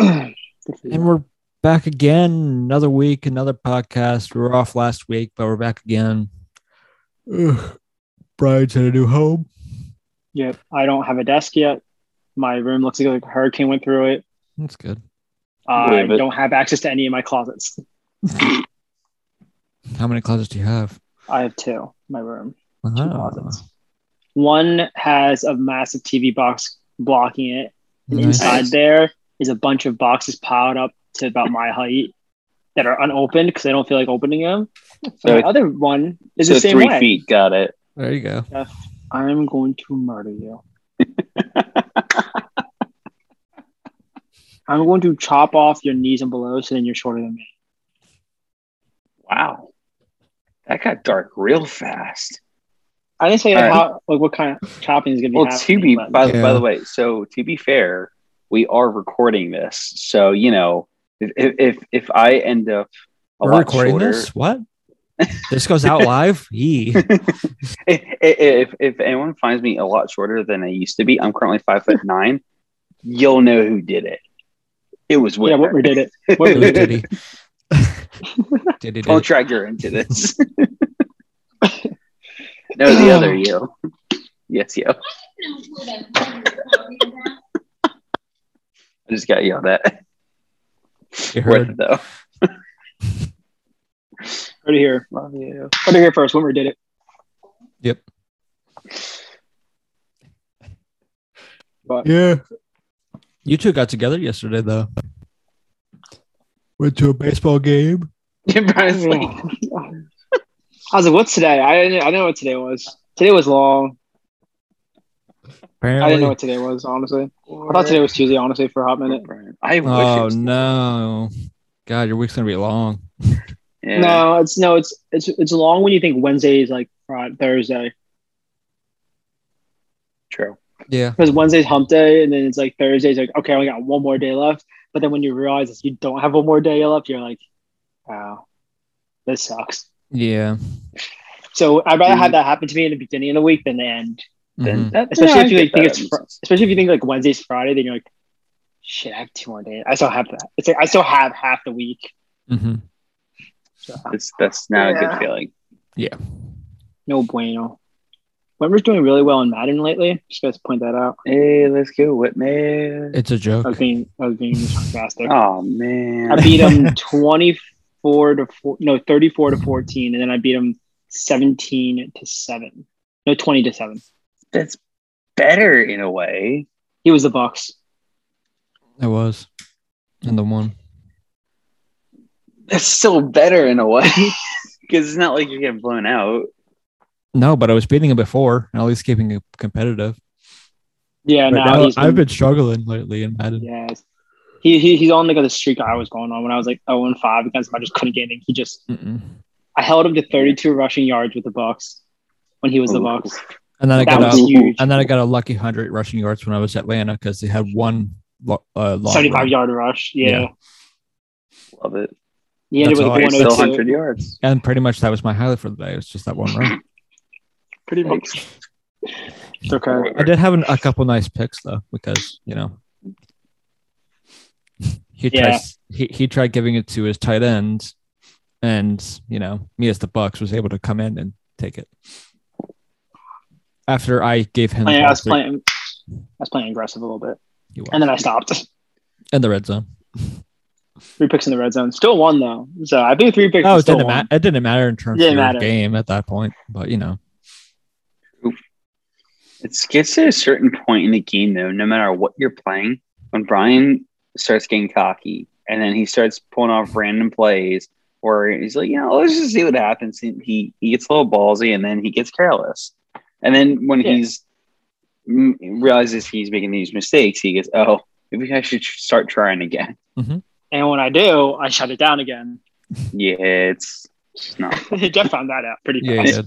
Good for you. And we're back again. Another week, another podcast. We were off last week, but we're back again. Ugh. Brian's at a new home. Yep. I don't have a desk yet. My room looks like a hurricane went through it. That's good. I Believe it. don't have access to any of my closets. How many closets do you have? I have two in my room. Two Ah, closets. One has a massive TV box blocking it. Nice. inside there is a bunch of boxes piled up to about my height that are unopened because I don't feel like opening them. So, the other one is so the same three way. feet. Got it. There you go. I'm going to murder you. I'm going to chop off your knees and below so then you're shorter than me. Wow. That got dark real fast. I didn't say like, All right. how like what kind of chopping is gonna be Well, to be by, Yeah. by the way, so to be fair, we are recording this. So you know, if if if I end up a We're lot recording shorter, this? What? this goes out live? Yee. if, if if anyone finds me a lot shorter than I used to be, I'm currently five foot nine. You'll know who did it. It was yeah, Whitmer. Whitmer did it. It Whitmer was did it. Diddy. Diddy Don't drag her into this. no, the other oh. you. Yes, you. I just got yelled at. You Worth heard. it though. Right here. Love you. Right here first. Whitmer did it. Yep. But Yeah. You two got together yesterday, though. Went to a baseball game. Brian's like, I was like, "What's today?" I didn't. I didn't know what today was. Today was long. Apparently. I didn't know what today was. Honestly, I thought today was Tuesday. Honestly, for a hot minute. I wish it oh was- no! God, your week's gonna be long. Yeah. No, it's no, it's it's it's long when you think Wednesday is like Friday, Thursday True. Yeah. because Wednesday's hump day, and then it's like Thursday's like okay, I only got one more day left. But then when you realize you don't have one more day left, you're like, wow, this sucks. Yeah. So I'd rather Mm. have that happen to me in the beginning of the week than the end. Then Mhm. that, Especially yeah, if you get think it's fr- Especially if you think like Wednesday's Friday, then you're like, shit, I have two more days. I still have that. It's like I still have half the week. Mm-hmm. So, That's that's not a good feeling. Yeah. No bueno. Whoever's doing really well in Madden lately, just guys point that out. Hey, let's go, Whitman. It's a joke. I was being, I was being sarcastic. Oh man. I beat him 24 to 4, no, 34 to 14, and then I beat him 17 to 7. No, 20 to 7. That's better in a way. He was the box. It was. And the one. That's still better in a way. Because it's not like you're getting blown out. No, but I was beating him before, and at least keeping it competitive. Yeah, But now, now he's I've been struggling lately in Madden. Yes. He, he, he's on like the streak I was going on when I was like 0 and 5 against him. I just couldn't get anything. He just, Mm-mm. I held him to 32 rushing yards with the Bucks when he was the Ooh. Bucks. And then I That got was a, huge. and then I got a lucky hundred rushing yards when I was at Atlanta because they had one uh, long 75 run. yard rush. Yeah. Yeah. Love it. He ended That's with all I- It's still 102. 100 yards. and pretty much that was my highlight for the day. It was just that one run. Pretty much. It's okay. I did have an, a couple nice picks though, because you know he Yeah. tried he, he tried giving it to his tight end, and you know me as the Bucks was able to come in and take it after I gave him I, the I was playing. I was playing aggressive a little bit, and then I stopped. in the red zone. Three picks in the red zone. Still won though. So I think three picks. Oh, it didn't matter. It didn't matter in terms of the game at that point, but you know, It gets to a certain point in the game, though, no matter what you're playing, when Brian starts getting cocky and then he starts pulling off random plays where he's like, you know, let's just see what happens. And he, he gets a little ballsy and then he gets careless. And then when Yeah. he's mm, realizes he's making these mistakes, he goes, oh, maybe I should start trying again. And when I do, I shut it down again. Yeah, it's, it's not. Jeff found that out pretty yeah, he fast.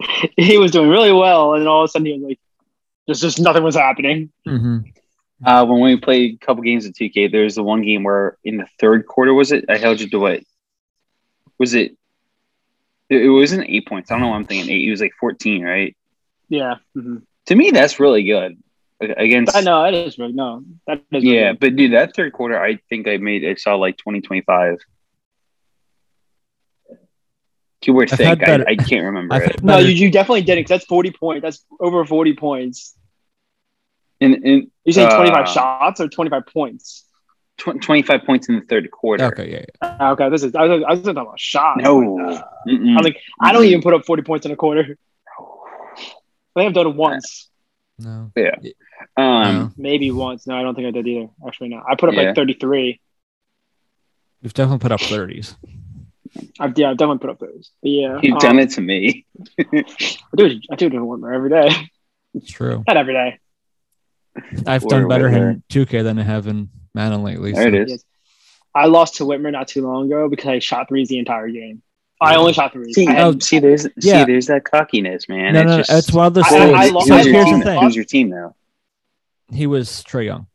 He was doing really well, and all of a sudden he was like, "There's just nothing was happening." hmm Uh, when we played a couple games of 2K, there was the one game where in the third quarter, was it? I held you to what? Was it? It, it wasn't eight points. I don't know why I'm thinking eight. It was like 14, right? Yeah. hmm To me, that's really good. against. I know it is really no. That is really Yeah, good. but dude, that third quarter, I think I made. I saw like twenty twenty five. You would I've think. had better- I, I can't remember I've it. no, you, you definitely didn't. 'cause that's forty points. That's over forty points. And, in You saying twenty five uh, shots or twenty five points? Tw- 25 points in the third quarter. Okay, yeah, yeah. Ah, Okay, this is I was, I was talking about shots. No. Uh, Mm-mm. I'm like I don't even put up forty points in a quarter. I think I've done it once, No. Yeah. Um, maybe once. No, I don't think I did either. Actually, no. I put up Yeah. like thirty three. You've definitely put up 30s. I've yeah, I've definitely put up those. But yeah, you've um, done it to me. I do it. I do it in Whitmer every day. It's true. Not every day. I've Or done better whether- in 2K than I have in Madden lately. There it so- is. Yes. I lost to Whitmer not too long ago because I shot threes the entire game. I only shot threes. See, had- Oh, see, there's yeah. see, there's that cockiness, man. No, it's no, no, just, it's one of those I- things. I who's, lost- who's I- your Here's team? the thing. Who's your team now? He was Trae Young.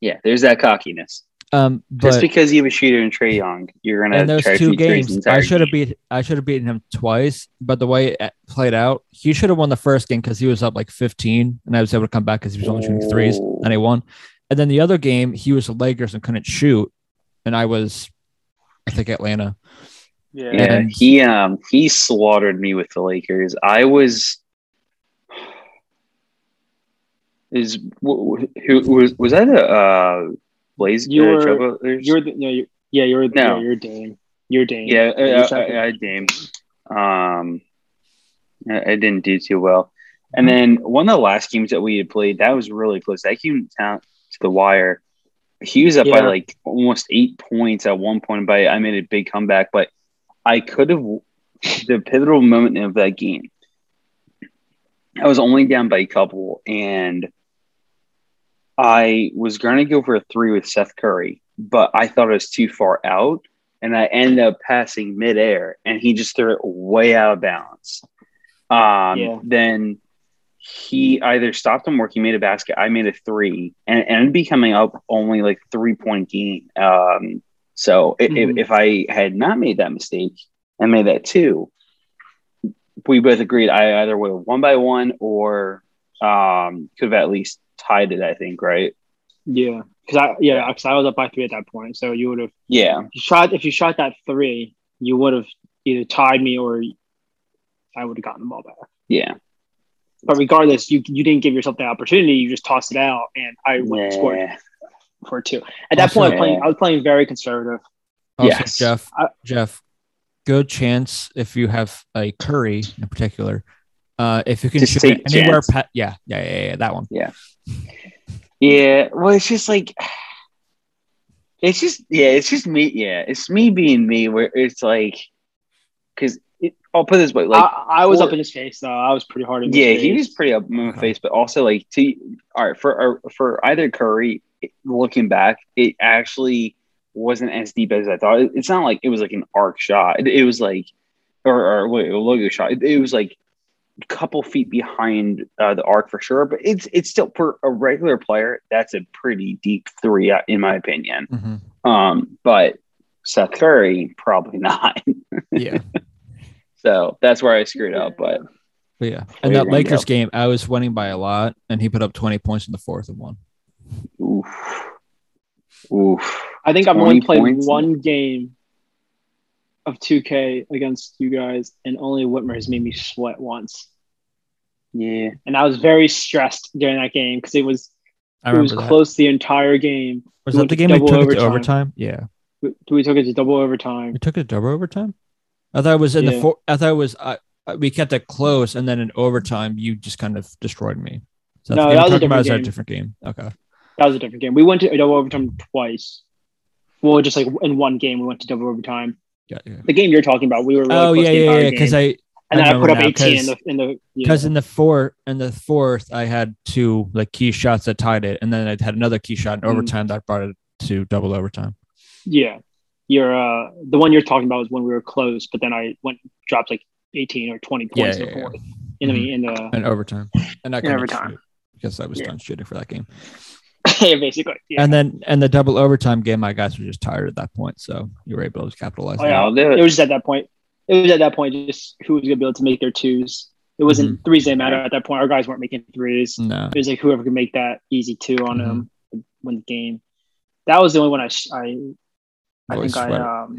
Yeah, there's that cockiness. Um, Just because you have a shooter in Trae Young, you're gonna those try two games, I should have beat I should have beaten him twice. But the way it played out, he should have won the first game because he was up like 15, and I was able to come back because he was only shooting threes, and he won. And then the other game, he was the Lakers and couldn't shoot, and I was, I think Atlanta. yeah. Yeah, he um he slaughtered me with the Lakers. I was is wh- wh- who was was that a uh Blaze You uh, Trailblazers? You're the, no, you're, yeah, you're No. yeah, you're Dame. You're Dame. yeah, you're uh, second. I, I, Dame. Um, I, I didn't do too well. And then one of the last games that we had played, that was really close. That came down to the wire. He was up by like almost eight points at one point. But I made a big comeback. But I could have the pivotal moment of that game. I was only down by a couple, and I was going to go for a three with Seth Curry, but I thought it was too far out, and I ended up passing midair, and he just threw it way out of bounds. Um, Yeah. Then he either stopped him or he made a basket. I made a three, and it ended up becoming up only like three point game. Um, so Mhm. if, if I had not made that mistake and made that two, we both agreed I either would have won by one or um, could have at least tied it. I think, right? yeah. Because I yeah, because I was up by three at that point. So you would have Yeah, if you shot if you shot that three, you would have either tied me or I would have gotten the ball back. yeah, But regardless, you you didn't give yourself the opportunity. You just tossed it out, and I went and scored for two. At that Also- point, I was playing, I was playing very conservative. Also, Yes. Jeff, I- Jeff, good chance if you have a Curry in particular. Uh, if you can shoot it anywhere, pa- yeah, yeah, yeah, yeah, that one. Yeah, well, it's just like it's just yeah, it's just me. Yeah, it's me being me. Where it's like, because I'll put it this way, like, I, I was for- up in his face though. I was pretty hard in his yeah, face. he was pretty up in my Okay. face, but also like to all right for uh, for either Curry, looking back, it actually wasn't as deep as I thought. It's not like it was like an arc shot. It, it was like, or or wait, a logo shot. It, it was like a couple feet behind uh, the arc for sure, but it's it's still for a regular player. That's a pretty deep three, uh, in my opinion. Mhm. Um, but Seth Curry probably not. Yeah, so that's where I screwed up. But but yeah. And that gonna Lakers go? game, I was winning by a lot, and he put up 20 points in the fourth and one. oof, oof. I think I've only played points. one game of 2K against you guys, and only Whitmer has made me sweat once. Yeah. And I was very stressed during that game because it was I it was that. close the entire game. Was We that went the game we double took it to overtime. overtime? Yeah, We, we took it to double overtime. we took it to double overtime. I thought it was in the Yeah. four. I thought it was. Uh, we kept it close, and then in overtime, you just kind of destroyed me. So No, the game that was a talking about is different a different game. Okay. That was a different game. We went to double overtime twice. Well, just like in one game, we went to double overtime. Yeah. yeah. The game you're talking about, we were really oh close yeah, yeah, yeah. Because I and then I, put up now, 18 in the in the yeah. because in the four in the fourth I had two like key shots that tied it, and then I had another key shot in Mhm. overtime that brought it to double overtime. yeah. You're uh the one you're talking about was when we were close, but then I went dropped like 18 or 20 points yeah, in the yeah. fourth. In the in the And overtime, and I couldn't overtime. because I was Yeah. done shooting for that game. yeah, basically. Yeah. And then and the double overtime game, my guys were just tired at that point, so you were able to capitalize. Oh, yeah. It it. was just at that point. It was at that point just who was gonna be able to make their twos. It wasn't threes didn't matter at that point. Our guys weren't making threes. No. It was like whoever could make that easy two on Mhm. him would win the game. That was the only one I sh- I I Always think sweat. I um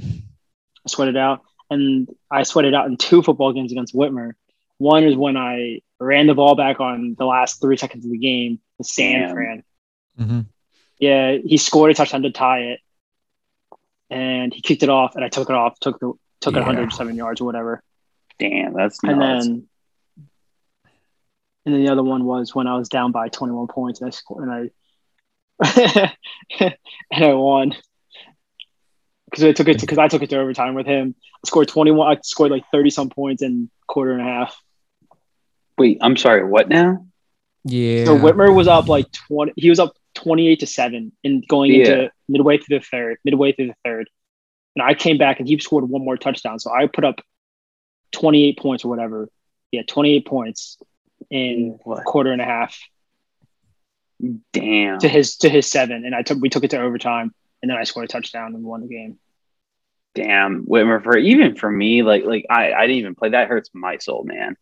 sweated out, and I sweated out in two football games against Whitmer. One is when I ran the ball back on the last three seconds of the game with San Damn. Fran. Hmm Yeah, he scored a touchdown to tie it, and he kicked it off, and I took it off, took the took it 107 yards or whatever, Damn, that's and nuts. then and then the other one was when I was down by 21 points and I scored and I and I won because I took it because I took it to overtime with him. I scored 21. I scored like 30 some points in quarter and a half. Wait, I'm sorry. What now? Yeah. So Whitmer was up like 20. He was up 28 to seven and going Yeah. into midway through the third, midway through the third, and I came back and he scored one more touchdown. So I put up 28 points or whatever. Yeah, 28 points in What? quarter and a half Damn. to his to his seven, and I took we took it to overtime, and then I scored a touchdown and won the game. Damn. Whitmer, for even for me, like like I, I didn't even play. That hurts my soul, man.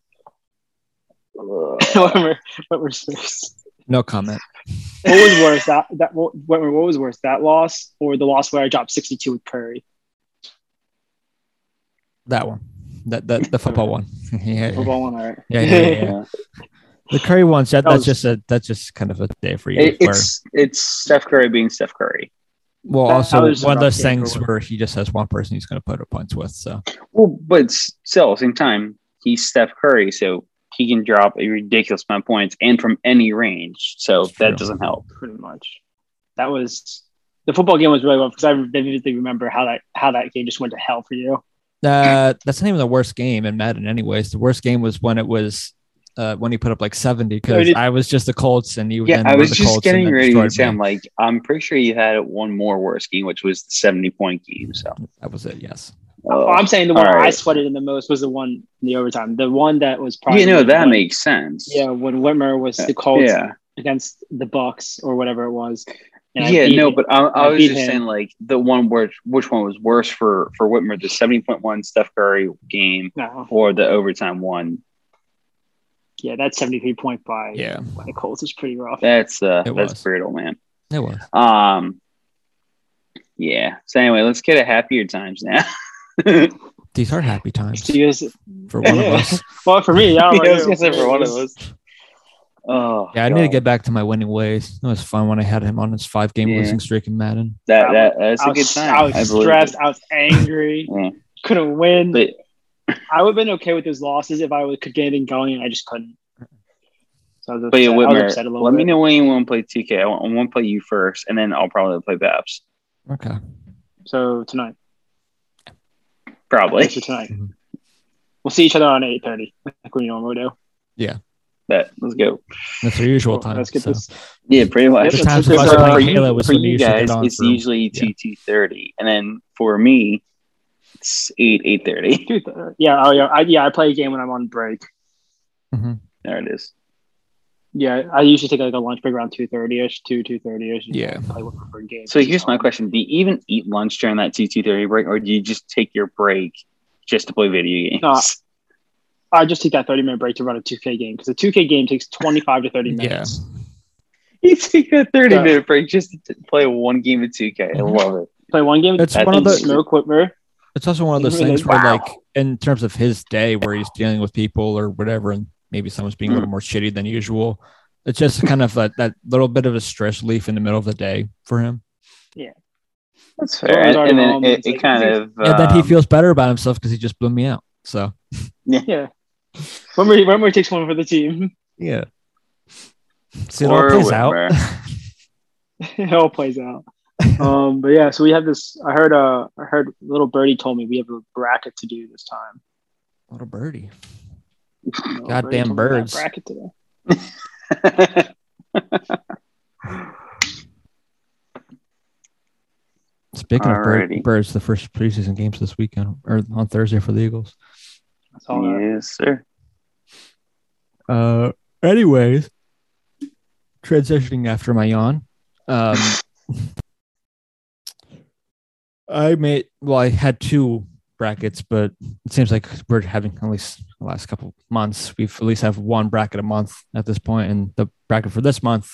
Whitmer, Whitmer's face. No comment. What was worse that that what, what was worse that loss or the loss where I dropped 62 with Curry? That one. That the, the football one. yeah. Football one, all right. Yeah, yeah, yeah, yeah. The Curry ones, that, That that's was- just a that's just kind of a day for you. It- where, it's it's Steph Curry being Steph Curry. well, that also one of those things where he just has one person he's going to put up points with. So Well, but still, same time, he's Steph Curry, so he can drop a ridiculous amount of points and from any range. So True. that doesn't help. Pretty much. That was the football game was really rough because I vividly remember how that how that game just went to hell for you. uh, that's not even the worst game in Madden, anyways. The worst game was when it was uh, when he put up like seventy because did- I was just the Colts and you. Yeah, then I was the just Colts getting ready to say. I'm like, I'm pretty sure you had one more worse game, which was the 70 point game. So That was it. Yes. Oh, I'm saying the one all I sweated in the most was the one in the overtime. The one that was probably you know that when- makes sense. yeah when Whitmer was the Colts yeah, against the Bucks or whatever it was. And yeah. No, him. but I, I I was just him. saying, like the one where which one was worse for for Whitmer, the 70.1 Steph Curry game no, or the overtime one. yeah, that 73 point by Yeah, by the Colts is pretty rough. That's uh, It that's was. brutal, man. it was. Um, yeah. So anyway, let's get to happier times now. These are happy times Because, for one of us. well, for me, Yeah, don't I was gonna say for one of us. Oh, Yeah, I need to get back to my winning ways. It was fun when I had him on his five game Yeah. losing streak in Madden. that. That that's I a good time. I was believe stressed. it. I was angry. Yeah. Couldn't win. But I would have been okay with his losses if I could get anything going, and I just couldn't. So I was but yeah, upset. I was Whitmer, upset a little let bit. me know when you want to play 2K. I want, I want to play you first, and then I'll probably play Babs. Okay. So tonight, Probably. so tonight, Mhm. we'll see each other on eight thirty, like we normally do. Yeah, bet. Let's go. That's our usual time. Let's get so. this. Yeah, pretty much. The The times of for playing you, Halo was for when you used to get guys, on it's for- usually yeah. two two thirty, and then for me, it's eight eight thirty. Yeah, oh yeah, I, yeah. I play a game when I'm on break. Mhm. There it is. Yeah, I usually take like a lunch break around two thirty ish, two two thirty ish. Yeah. play one for a game. So here's my question: Do you even eat lunch during that two two thirty break, or do you just take your break just to play video games? No. I just take that thirty minute break to run a two K game because a two K game takes twenty five to thirty minutes. Yeah. minutes. You take a thirty Yeah. minute break just to play one game of two K. I Mhm. love it. Play one game. It's That's one of the smoke Whitmer. it's also one of those Really? things where like in terms of his day where he's dealing with people or whatever and maybe someone's being a Mm. little more shitty than usual. It's just kind of a, that little bit of a stress relief in the middle of the day for him. Yeah. That's fair. And, and then it, it like- kind of and then he um, feels better about himself because he just blew me out. So Yeah. Whitmer, Whitmer takes one for the team. yeah. See, it all Or plays out. Whitmer. it all plays out. Um, but yeah, so we have this. I heard. Uh, I heard little birdie told me we have a bracket to do this time. Little birdie. Little Goddamn Birdie told me we got a birds. Bracket today. Speaking of birds, the first preseason games this weekend or on Thursday for the Eagles. That's all. that. yes, sir. Uh, anyways, transitioning after my yawn. Um, I made well, I had two brackets, but it seems like we're having at least the last couple months. We've at least have one bracket a month at this point, and the bracket for this month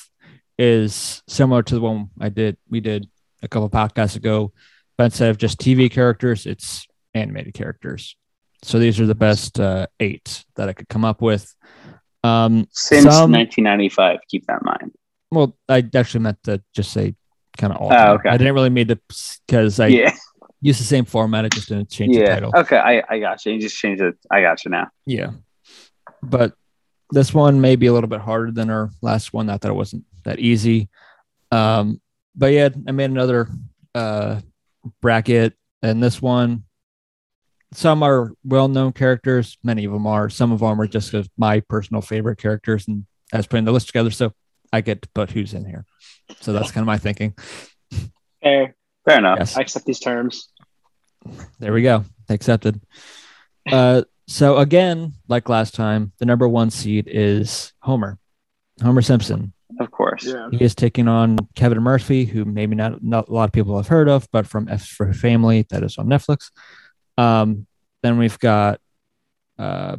is similar to the one I did. We did a couple podcasts ago, but instead of just TV characters, it's animated characters. So these are the best uh, eight that I could come up with. Um, Since some- 1995, keep that in mind. well, I actually meant to just say kind of all. Oh, okay. I didn't really mean to because I yeah, used the same format. I just didn't change the yeah. title. Okay, I, I got you. You just changed it. I got you now. Yeah. But this one may be a little bit harder than our last one. Not that it wasn't that easy. Um, but yeah, I made another uh, bracket, and this one, some are well known characters, many of them are. Some of them are just of my personal favorite characters, and I was putting the list together, so I get to put who's in here. So that's kind of my thinking. Fair. Fair enough. Yes. I accept these terms. There we go. Accepted. Uh, so again, like last time, the number one seed is Homer, Homer Simpson. Of course. He is taking on Kevin Murphy, who maybe not, not a lot of people have heard of, but from F for Family, that is on Netflix. Um, then we've got uh,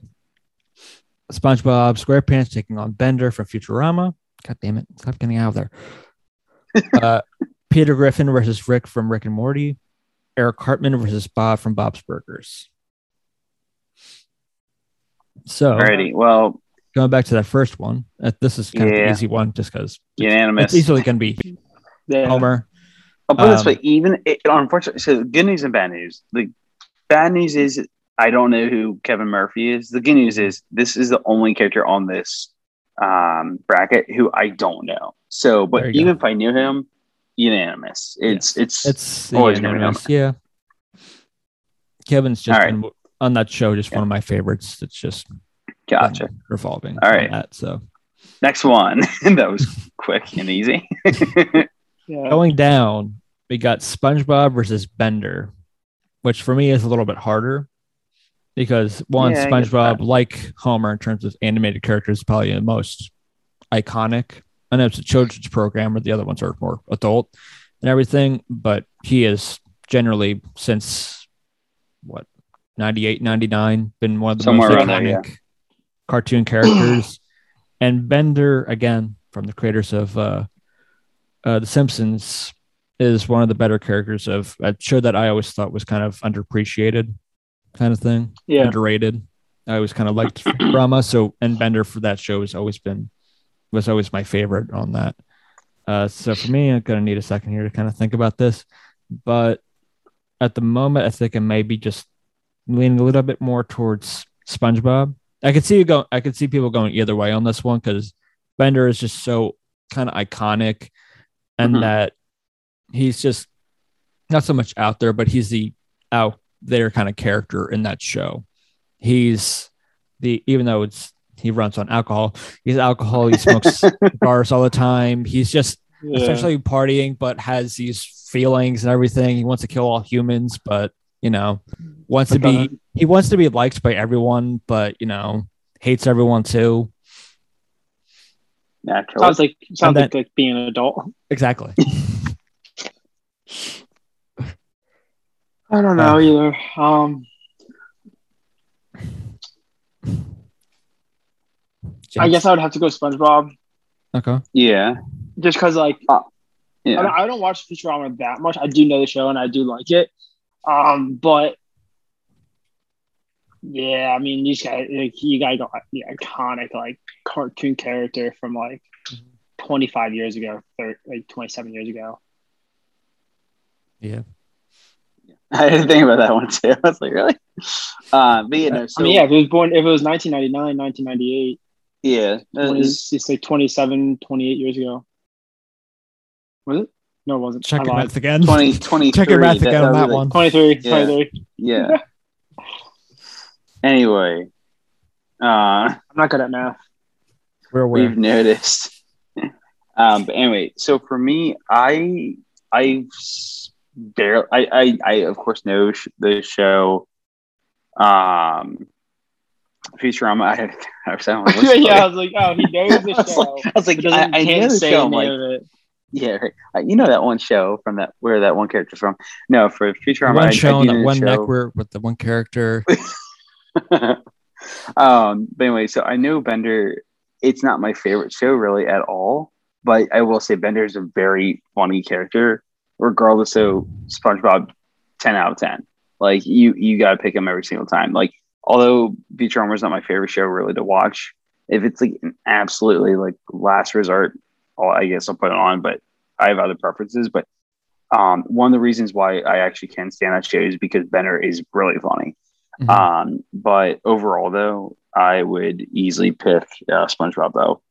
SpongeBob SquarePants taking on Bender from Futurama. God damn it! Stop getting out of there. uh, Peter Griffin versus Rick from Rick and Morty. Eric Cartman versus Bob from Bob's Burgers. So Alrighty. Well, going back to that first one, uh, this is kind of Yeah. the easy one, just because unanimous. it's easily going to be Yeah. Homer. I'll put it this Um, way, even it, unfortunately, so good news and bad news. The bad news is I don't know who Kevin Murphy is. The good news is this is the only character on this um, bracket who I don't know. So, but even if I knew him, unanimous. It's it's It's Always yeah, gonna be unanimous. yeah. Kevin's just All right. been, on that show, just Yeah. one of my favorites. It's just gotcha. revolving. All right. that, so Next one. that was quick and easy. Yeah. going down, we got SpongeBob versus Bender, which for me is a little bit harder because one, Yeah, SpongeBob, like Homer in terms of animated characters, is probably the most iconic. I know it's a children's program, or the other ones are more adult and everything, but he is generally since what 98, 99 been one of the Somewhere most there, iconic cartoon characters. and Bender, again, from the creators of uh, uh, The Simpsons, is one of the better characters of a show that I always thought was kind of underappreciated, kind of thing, Yeah. underrated. I always kind of liked Brahma, so and Bender for that show has always been was always my favorite on that. Uh, so for me, I'm gonna need a second here to kind of think about this, but at the moment, I think I may be just leaning a little bit more towards SpongeBob. I could see you go. I could see people going either way on this one because Bender is just so kind of iconic, and Mhm. that he's just not so much out there, but he's the out there kind of character in that show. He's the even though it's he runs on alcohol, he's alcohol. He smokes cigars all the time. He's just Yeah. essentially partying, but has these feelings and everything. He wants to kill all humans, but you know, wants to But be he wants to be liked by everyone, but you know, hates everyone too. Natural. Sounds like sounds then- like, like being an adult. Exactly. I don't know either. Um, I guess I would have to go SpongeBob okay. yeah. just because like I, Yeah. don't, I don't watch Futurama that much. I do know the show and I do like it. Um, but yeah, I mean, you just got like, you got the iconic like cartoon character from like Mhm. 25 years ago, or like 27 years ago. Yeah. I didn't think about that one too. I was like, really? Uh, but you know, so I mean, yeah, if it was born, if it was 1999, 1998, yeah, that 20, is- it's like 27, 28 years ago. Was it? No, it wasn't. Check I your math again. 20, 23. Check your math again on was that like- one. 23, Yeah. 23. Yeah. anyway, uh, I'm not good at math. We're aware. we've noticed. um, but anyway, so for me, I I barely, I, I, I of course know sh- the show. Um, Futurama. I, I was like, yeah, I was like, oh, he knows the show. like, I was like, but I, I can't know the say show. the I'm like, it. Yeah, right. Uh, you know that one show from that where that one character's from. No, for Futurama, one I- I show on do that one show- network with the one character. um, but anyway, so I know Bender. It's not my favorite show really at all, but I will say Bender is a very funny character, regardless of SpongeBob, ten out of ten. Like you, you gotta pick him every single time. Like although Futurama is not my favorite show really to watch, if it's like an absolutely like last resort, I'll, I guess I'll put it on. But I have other preferences. But um, one of the reasons why I actually can stand that show is because Bender is really funny. Mhm. Um, but overall, though, I would easily pick uh, SpongeBob. Though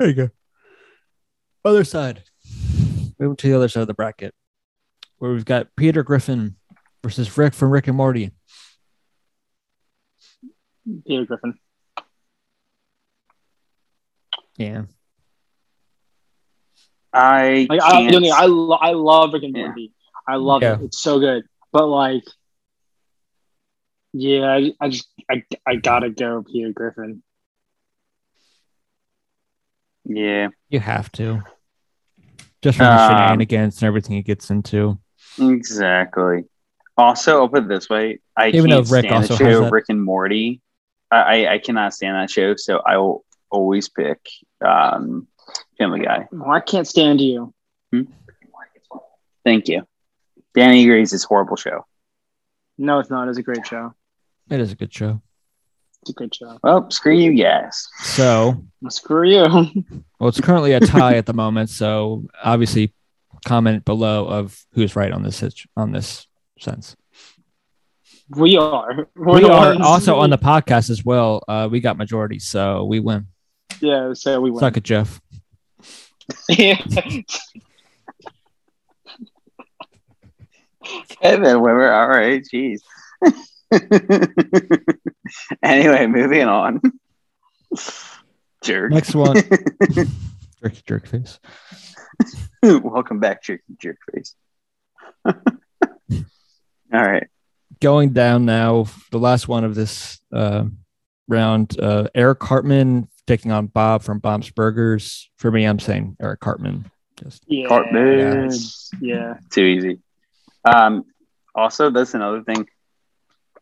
There you go. Other side. Move to the other side of the bracket, where we've got Peter Griffin versus Rick from Rick and Morty. Peter Griffin. Yeah. I Like I, can't- I, lo- I love Rick and Yeah. Morty. I love Yeah. it. It's so good. But like, yeah, I, I just I, I gotta go Peter Griffin. yeah, You have to. Just from the Um, shenanigans and everything he gets into. Exactly. Also, I'll put it this way: I Even though can't Rick stand also the has show that- Rick and Morty. I, I I cannot stand that show, so I will always pick um, Family Guy. Well, I can't stand you. Thank you. Danny agrees it's a horrible show. No, it's not. It's a great show. It is a good show. It's a good show. Well, screw you, yes. So, Well, screw you. well, it's currently a tie at the moment. So, obviously, comment below of who's right on this on this sense. we are. We're we are also on the podcast as well. Uh, we got majority, so we win. Yeah, so we win. Suck it, Jeff. yeah. Kevin Wimmer. All right, jeez. anyway, moving on. Jerk. Next one, jerk, jerk face. Welcome back, jerk, jerk face. All right. Going down now, the last one of this uh, round. Uh, Eric Cartman taking on Bob from Bob's Burgers. For me, I'm saying Eric Cartman. Just Yeah. Cartman. Yeah. Too easy. Um, also, that's another thing.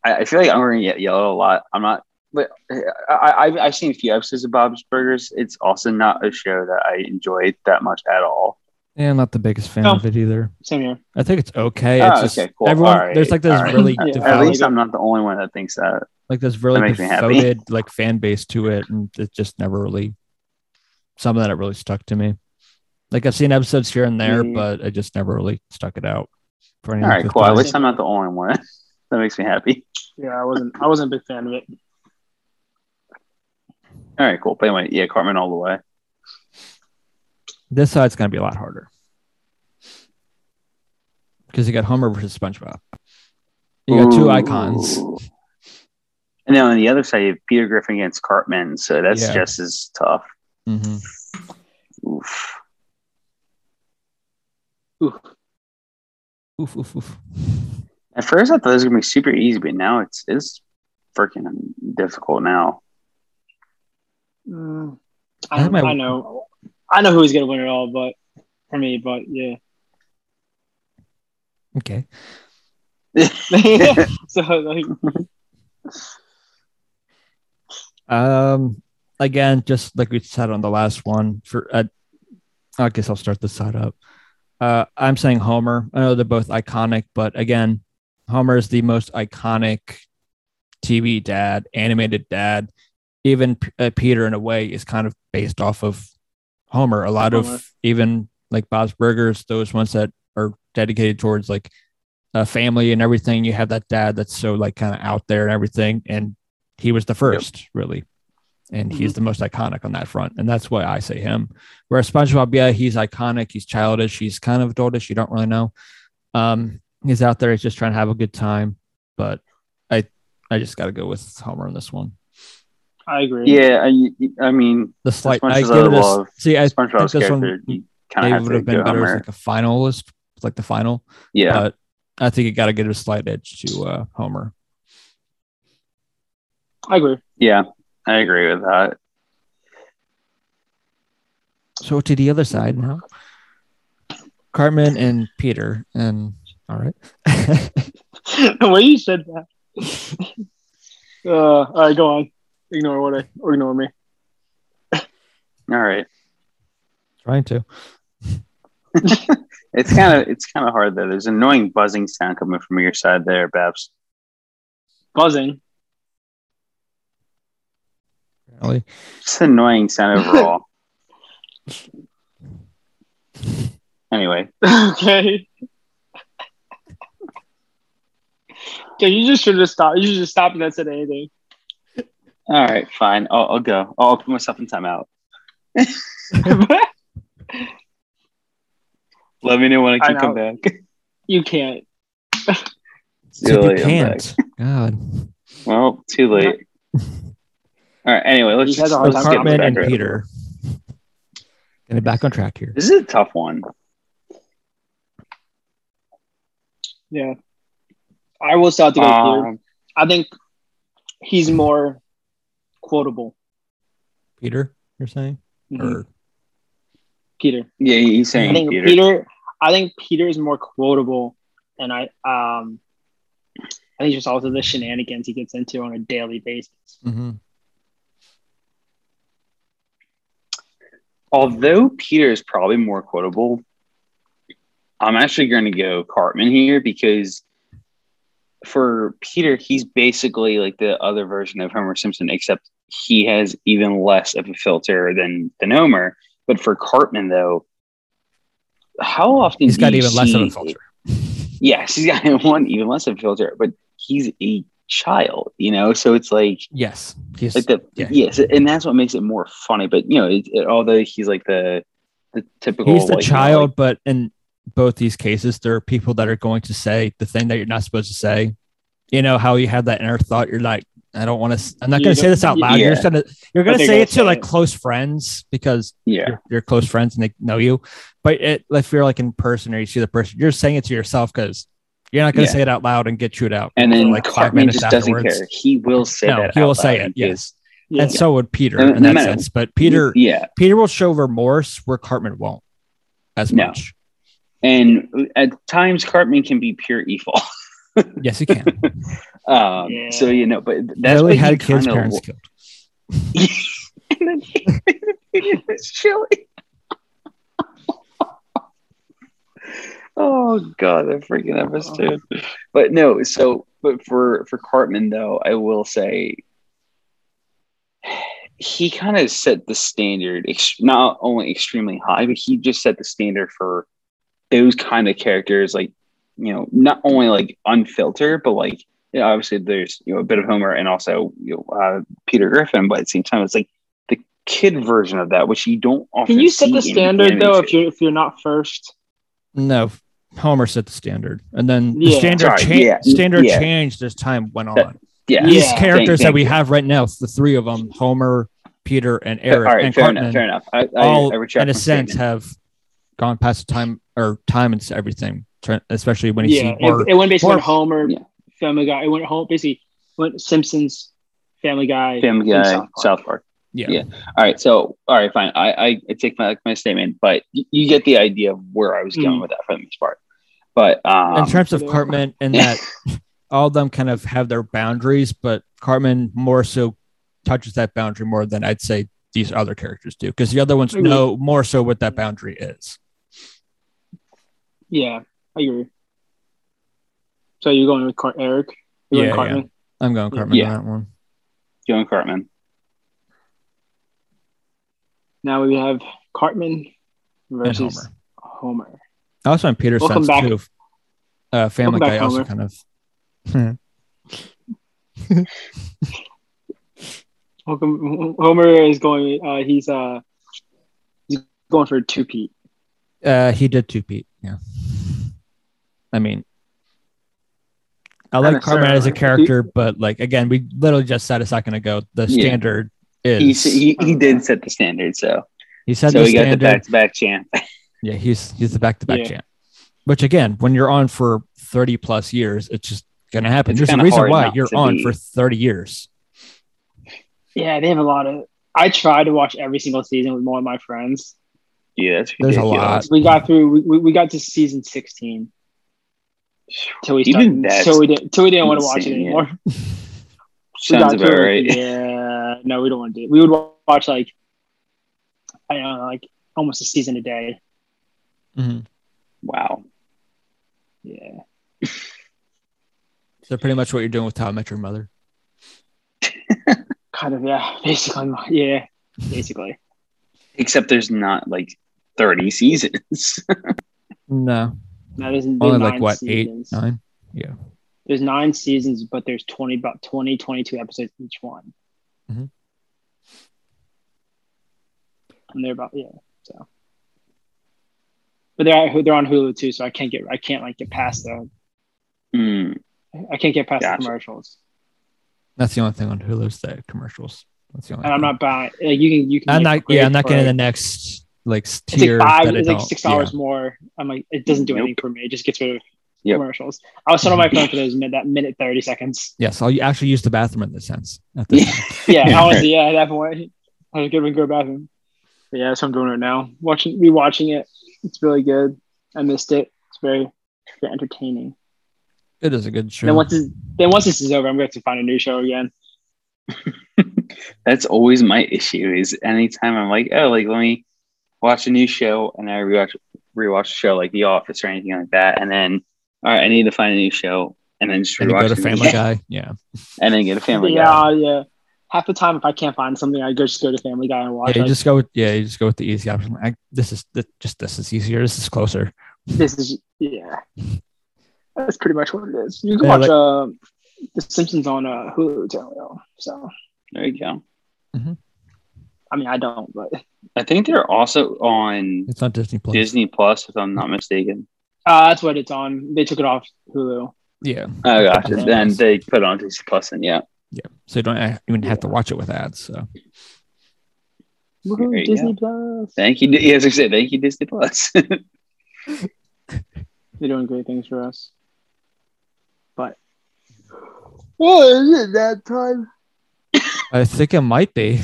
I, I feel like I'm going to get yelled a lot. I'm not, but uh, I, I've, I've seen a few episodes of Bob's Burgers. It's also not a show that I enjoyed that much at all. yeah, I'm not the biggest fan No. of it either. Same here. I think it's okay. Oh, It's ah, just okay, cool. everyone. All right, There's like this all right. really Yeah. At least I'm not the only one that thinks that. like this really makes me happy. devoted like fan base to it, and it just never really something that it really stuck to me. Like I've seen episodes here and there, Yeah. but I just never really stuck it out. For any All right, length of cool. At time. least I'm not the only one. that makes me happy. Yeah, I wasn't. I wasn't a big fan of it. All right, cool. But anyway, yeah, Cartman all the way. This side's gonna be a lot harder because you got Homer versus SpongeBob. You got two icons. And then on the other side, you have Peter Griffin against Cartman. So that's Yeah. just as tough. hmm Oof. Ooh. Oof, oof, oof. At first, I thought it was going to be super easy, but now it's it's freaking difficult now. Mm, I I, have I know. I know who's gonna win it all, but for me, but yeah. Okay. so like, Um, again, just like we said on the last one, for uh, I guess I'll start this side up. Uh, I'm saying Homer. I know they're both iconic, but again, Homer is the most iconic TV dad, animated dad. Even P- uh, Peter, in a way, is kind of based off of Homer. A lot Homer. of even like Bob's Burgers, those ones that are dedicated towards like a family and everything. You have that dad that's so like kind of out there and everything, and he was the first, really. And he's the most iconic on that front. And that's why I say him. Whereas SpongeBob, yeah, he's iconic. He's childish. He's kind of adultish. You don't really know. Um, he's out there. He's just trying to have a good time. But I, I just got to go with Homer on this one. I agree. Yeah, I, I mean, The slight, much I as give I it a, love see, I think this one character, maybe have would have been better as like a finalist, like the final. yeah, But I think you got to give it a slight edge to uh, Homer. I agree. yeah, I agree with that. So to the other side now. Cartman and Peter, and all right. the way you said that. Uh, all right, go on. Ignore what I or ignore me. All right. Trying to. It's kind of it's kind of hard though. There's an annoying buzzing sound coming from your side there, Babs. Buzzing. Apparently. It's an annoying sound overall. anyway, okay. Okay, you just should have stopped. You should just stop and not said anything. All right, fine. I'll, I'll go. I'll put myself in timeout. Let me know when I I can come know. back. you can't. See So you later, can't. God. Well, too late. All right. Anyway, let's just a hard So let's get Cartman back and right- Peter. Getting back on track here. This is a tough one. Yeah. I will start to go Peter. Um, I think he's more quotable. Peter, you're saying? Mhm. Or Peter. yeah, he's I saying think Peter. Peter. I think Peter is more quotable, and I um, I think just also the shenanigans he gets into on a daily basis. Mm-hmm. Although Peter is probably more quotable, I'm actually going to go Cartman here because for Peter, he's basically like the other version of Homer Simpson, except he has even less of a filter than than Homer. But for Cartman, though, how often he's got even less of a filter. Yes, he's got one even less of a filter, but he's a child, you know. So it's like Yes. He's like the yeah. yes, and that's what makes it more funny. But you know, it, it, although he's like the the typical, he's the like, you know, child, like- but in both these cases, there are people that are going to say the thing that you're not supposed to say. You know how you have that inner thought. You're like, I don't want to. I'm not going to say this out loud. Yeah. You're just gonna. You're gonna say gonna it to say like it. close friends because yeah, you're, you're close friends and they know you. But it, if you're like in person or you see the person, you're saying it to yourself because you're not going to Yeah. say it out loud and get chewed out. and then like five Cartman just doesn't care. He will say No, that. he will say it, yes. Yeah. And so would Peter No- in no that matter- sense. But Peter, yeah, Peter will show remorse where Cartman won't as No. much. And at times Cartman can be pure evil. Yes, he can. Um, Yeah. So you know, but that's Literally what he had kids' kinda- parents killed. and then he it's chilly. oh god, that freaking episode. But no, so but for for Cartman though, I will say he kind of set the standard ex- not only extremely high, but he just set the standard for those kind of characters, like you know, not only like unfiltered, but like you know, obviously there's you know a bit of Homer and also you know uh, Peter Griffin, but at the same time it's like the kid version of that, which you don't often. Can you set the standard though if you're if you're not first? No, Homer set the standard, and then the standard Sorry, cha- yeah, standard yeah. changed as time went That- on. Yeah, These Yeah. characters Thank- that we you. have right now, the three of them: Homer, Peter, and Eric, right, and fair Cartman. enough. Fair enough. I, I, all I in a sense statement. have gone past the time or time and everything, especially when you Yeah, see it, it went basically more- went Homer, Yeah. Family Guy. It went home basically went Simpsons, Family Guy, Family Guy, South Park. South Park. yeah. yeah. All right, so all right, fine. I I, I take my my statement, but y- you get the idea of where I was going Mm. with that for the most part. But um, in terms of Cartman, and that all of them kind of have their boundaries, but Cartman more so touches that boundary more than I'd say these other characters do, because the other ones know more so what that boundary is. Yeah, I agree. So you're going with Car- Eric? You're Yeah, going Cartman? I'm going Cartman Yeah. on that one. Joan Cartman. Now we have Cartman And versus Homer. Homer. Also in Peter's Welcome sense back. too. Uh, Family Welcome back, Guy also Homer. kind of. Welcome. Homer is going. Uh, he's uh, he's going for a two peat. Uh, he did two Pete. Yeah. I mean, I like Cartman as a necessarily. character, but like again, we literally just said a second ago the Yeah. standard He, is he he did set the standard, so he said so the he got the back to back champ. yeah, he's he's the back to back champ. Which again, when you're on for thirty plus years, it's just gonna happen. It's There's a reason why you're on be- for thirty years. Yeah, they have a lot of. I try to watch every single season with more of my friends, Yeah, that's There's a lot. We got through. We, we, we got to season sixteen till we Even started. that's Till we didn't. Till we didn't want to watch it insane, yeah. anymore. Sounds about through, right. Yeah. No, we don't want to do it. We would watch like I don't know, like almost a season a day. Mhm. Wow. Yeah. So pretty much what you're doing with How I Met Your Mother. Kind of. Yeah. Basically. Yeah. Basically. Except there's not like 30 seasons. No, Now there's, there's only like what seasons. eight, nine. Yeah, There's nine seasons, but there's 20 about 20, 22 episodes each one. Mhm. And they're about yeah. So. But they're they're on Hulu too, so I can't get I can't like get past the Hmm. I can't get past Gotcha. the commercials. that's the only thing on Hulu's the commercials. That's the only. And I'm not buying like you can you can I'm not. Yeah, I'm not getting the next like It's tier like five. that It's like don't- six yeah. more. I'm like, it doesn't do Nope. anything for me. It just gets rid of Yep. commercials. I was sitting on my phone for those minute, that minute thirty seconds. Yes, I'll actually use the bathroom in this sense. At this time. Yeah, I was yeah at that point. I was gonna go bathroom. But yeah, that's what I'm doing right now. Watching, rewatching it. It's really good. I missed it. It's very, very entertaining. It is a good show. Then once this, then once this is over, I'm going to have to find a new show again. That's always my issue is anytime I'm like, oh, like let me watch a new show and I rewatch rewatch a show like The Office or anything like that, and then all right, I need to find a new show and then just and rewatch go to it Family. Guy. Yeah, and then get a Family Guy. yeah, yeah. Half the time, if I can't find something, I go just go to Family Guy and watch. yeah. You Like, just go. With, yeah, you just go with the easy option. I, this is th- just this is easier. This is closer. this is yeah. That's pretty much what it is. You can Yeah, watch like- uh, The Simpsons on uh, Hulu too. So There you go. I mean, I don't, but I think they're also on It's on Disney Plus. Disney Plus, if I'm not mistaken. uh, that's what it's on. They took it off Hulu. Yeah, Oh, gotcha. Okay. Then they put it on Disney Plus, and yeah, yeah. So you don't uh, even have to watch it with ads. So Woohoo, There you Disney Plus. thank you. Yes, I said thank you, Disney Plus. They're doing great things for us. But well, is it that time? I think it might be.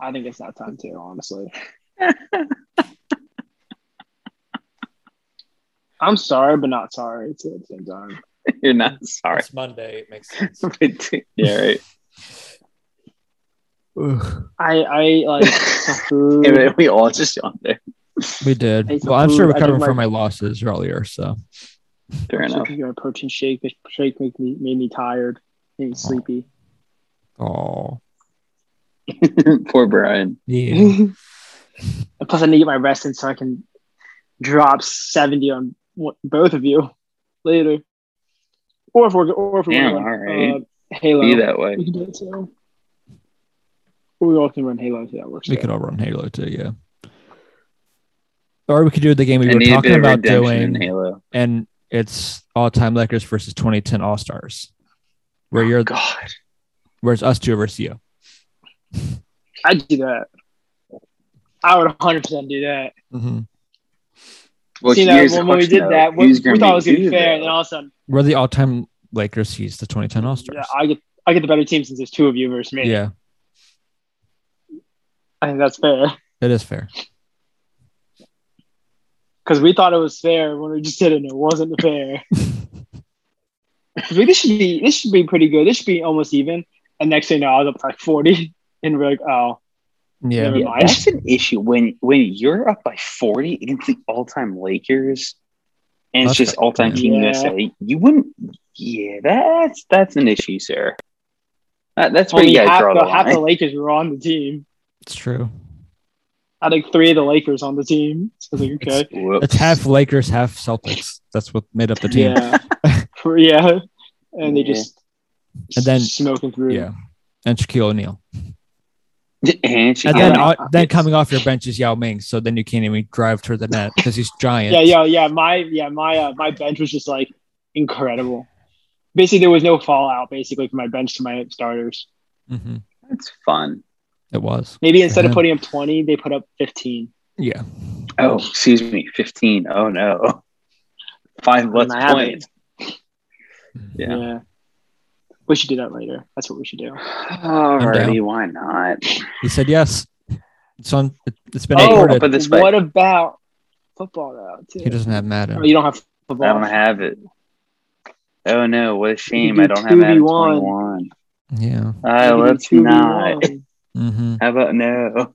I think it's that time too. Honestly, I'm sorry, but not sorry too at the same time. You're not sorry. It's Monday. It makes sense. yeah, right. I I like the food. Yeah, we all just yawned there. we did. Ate some Well, I'm still food. I recovering from my- my losses earlier. So Fair So enough. if you got protein shake. Shake made me made me tired, made me sleepy. oh Poor Brian. yeah. plus, I need to get my rest in so I can drop seventy on both of you later. Or if we're or if we're Damn, going, all right. uh, Halo, Be that way. we can do it too. Or we all can run Halo too. That works. We too. could all run Halo too. Yeah. Or we could do the game we I were talking about doing, Halo. and it's all-time Lakers versus 2010 All Stars, where you're God. where it's us two versus you. I'd do that. I would 100 percent do that. Mm-hmm. Well, See that here's the when, when we did though. that, we, we thought it was gonna be fair, though? and then all of a sudden, We're the all-time Lakers. He's the 2010 All Stars. yeah, I get I get the better team since there's two of you versus me. yeah, I think that's fair it is fair. because we thought it was fair when we just did it, and it wasn't fair. this should be this should be pretty good. This should be almost even. And next thing you know, I was up to like 40, and we're like, oh, Yeah, Never Yeah, mind. that's an issue when when you're up by 40 against the all-time Lakers and it's just all-time Team Yeah. USA. You wouldn't. Yeah, that's that's an issue, sir. That, that's where only you guys half draw the, the half the. Lakers were on the team. it's true. I think three of the Lakers on the team. So like, okay, Whoops. It's half Lakers, half Celtics. That's what made up the team. yeah, For- yeah, and they just And then- smoking through. Yeah, and Shaquille O'Neal. And, she And then, uh, then coming off your bench is Yao Ming. So then you can't even drive to the net because he's giant. yeah, yeah, yeah. My yeah, my uh, my bench was just like incredible. Basically, there was no fallout basically from my bench to my starters. Mm-hmm. That's fun. It was. Maybe instead Yeah. of putting up twenty, they put up fifteen. Yeah. Oh, excuse me, 15. Oh no. Five less I have it. points. Yeah. We should do that later. That's what we should do. Alrighty, why not? He said yes. It's on. it- It's been Hey, Oh, recorded. but this way. what about football though? Too? He doesn't have Madden. Oh, you don't have football. I don't have it. Oh no, what a shame. do I don't have Madden 2v1. 21. Yeah. Uh, You let's can do not. 2v1. hmm How about no?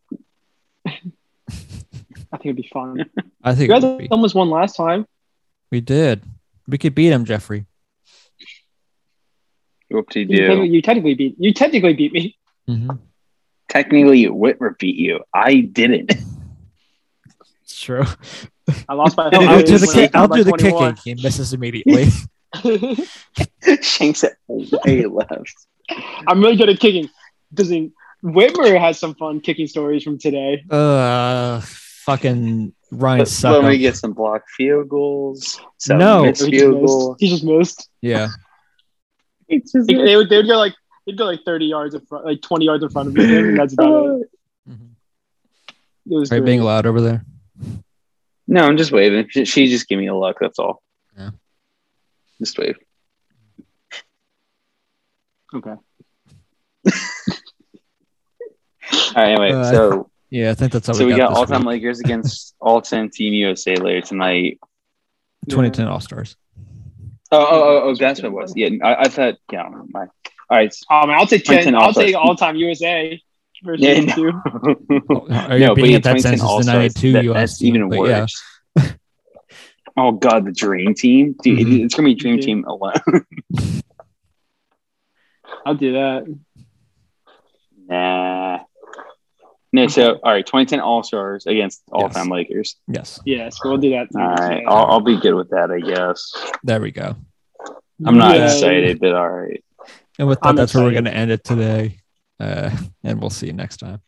I think it'd be fun. I think You it guys would almost won last time. we did. We could beat him, Jeffrey. Whoop de You, technically, you technically beat. You technically beat me. hmm Technically, Whitmer beat you. I didn't. It's true. I lost by. I'll, I'll do the kick. I'll do the by 21. kicking. He misses immediately. Shanks it way left. I'm really good at kicking. Doesn't Whitmer has some fun kicking stories from today? uh, fucking Ryan Let suck. me get some block field goals. Some No. missed He just field missed. goals. He just missed. Yeah. It's just- They, they would, they would go like they'd go like 30 yards in front, like 20 yards in front of me, and that's about it. Mhm. It was Are you being loud over there? No, I'm just waving. She, she just gave me a look. That's all. Yeah. Just wave. okay. All right. Anyway, Uh, so Yeah, I think that's all so we got this all time week. Lakers against all time Team USA later tonight. 2010 All Stars. Oh, oh, oh, oh, that's what it was. Yeah, I, I thought. Yeah, my. All right. Um, I'll take 10. I'll All-Stars. take all time USA versus Yeah, you no. two. Are you no, but being yeah, at that 2010 sense is the 92 that- US That's even but yeah. worse. oh God, the Dream Team, dude, Mhm. it's gonna be Dream Yeah. Team alone. I'll do that. nah. No, so all right, 2010 All Stars against all time Lakers. Yes. Yes, we'll do that. All right, I'll, I'll be good with that, I guess. There we go. I'm not Yay. excited, but all right. And with that, I'm that's where we're going to end it today. Uh, and we'll see you next time.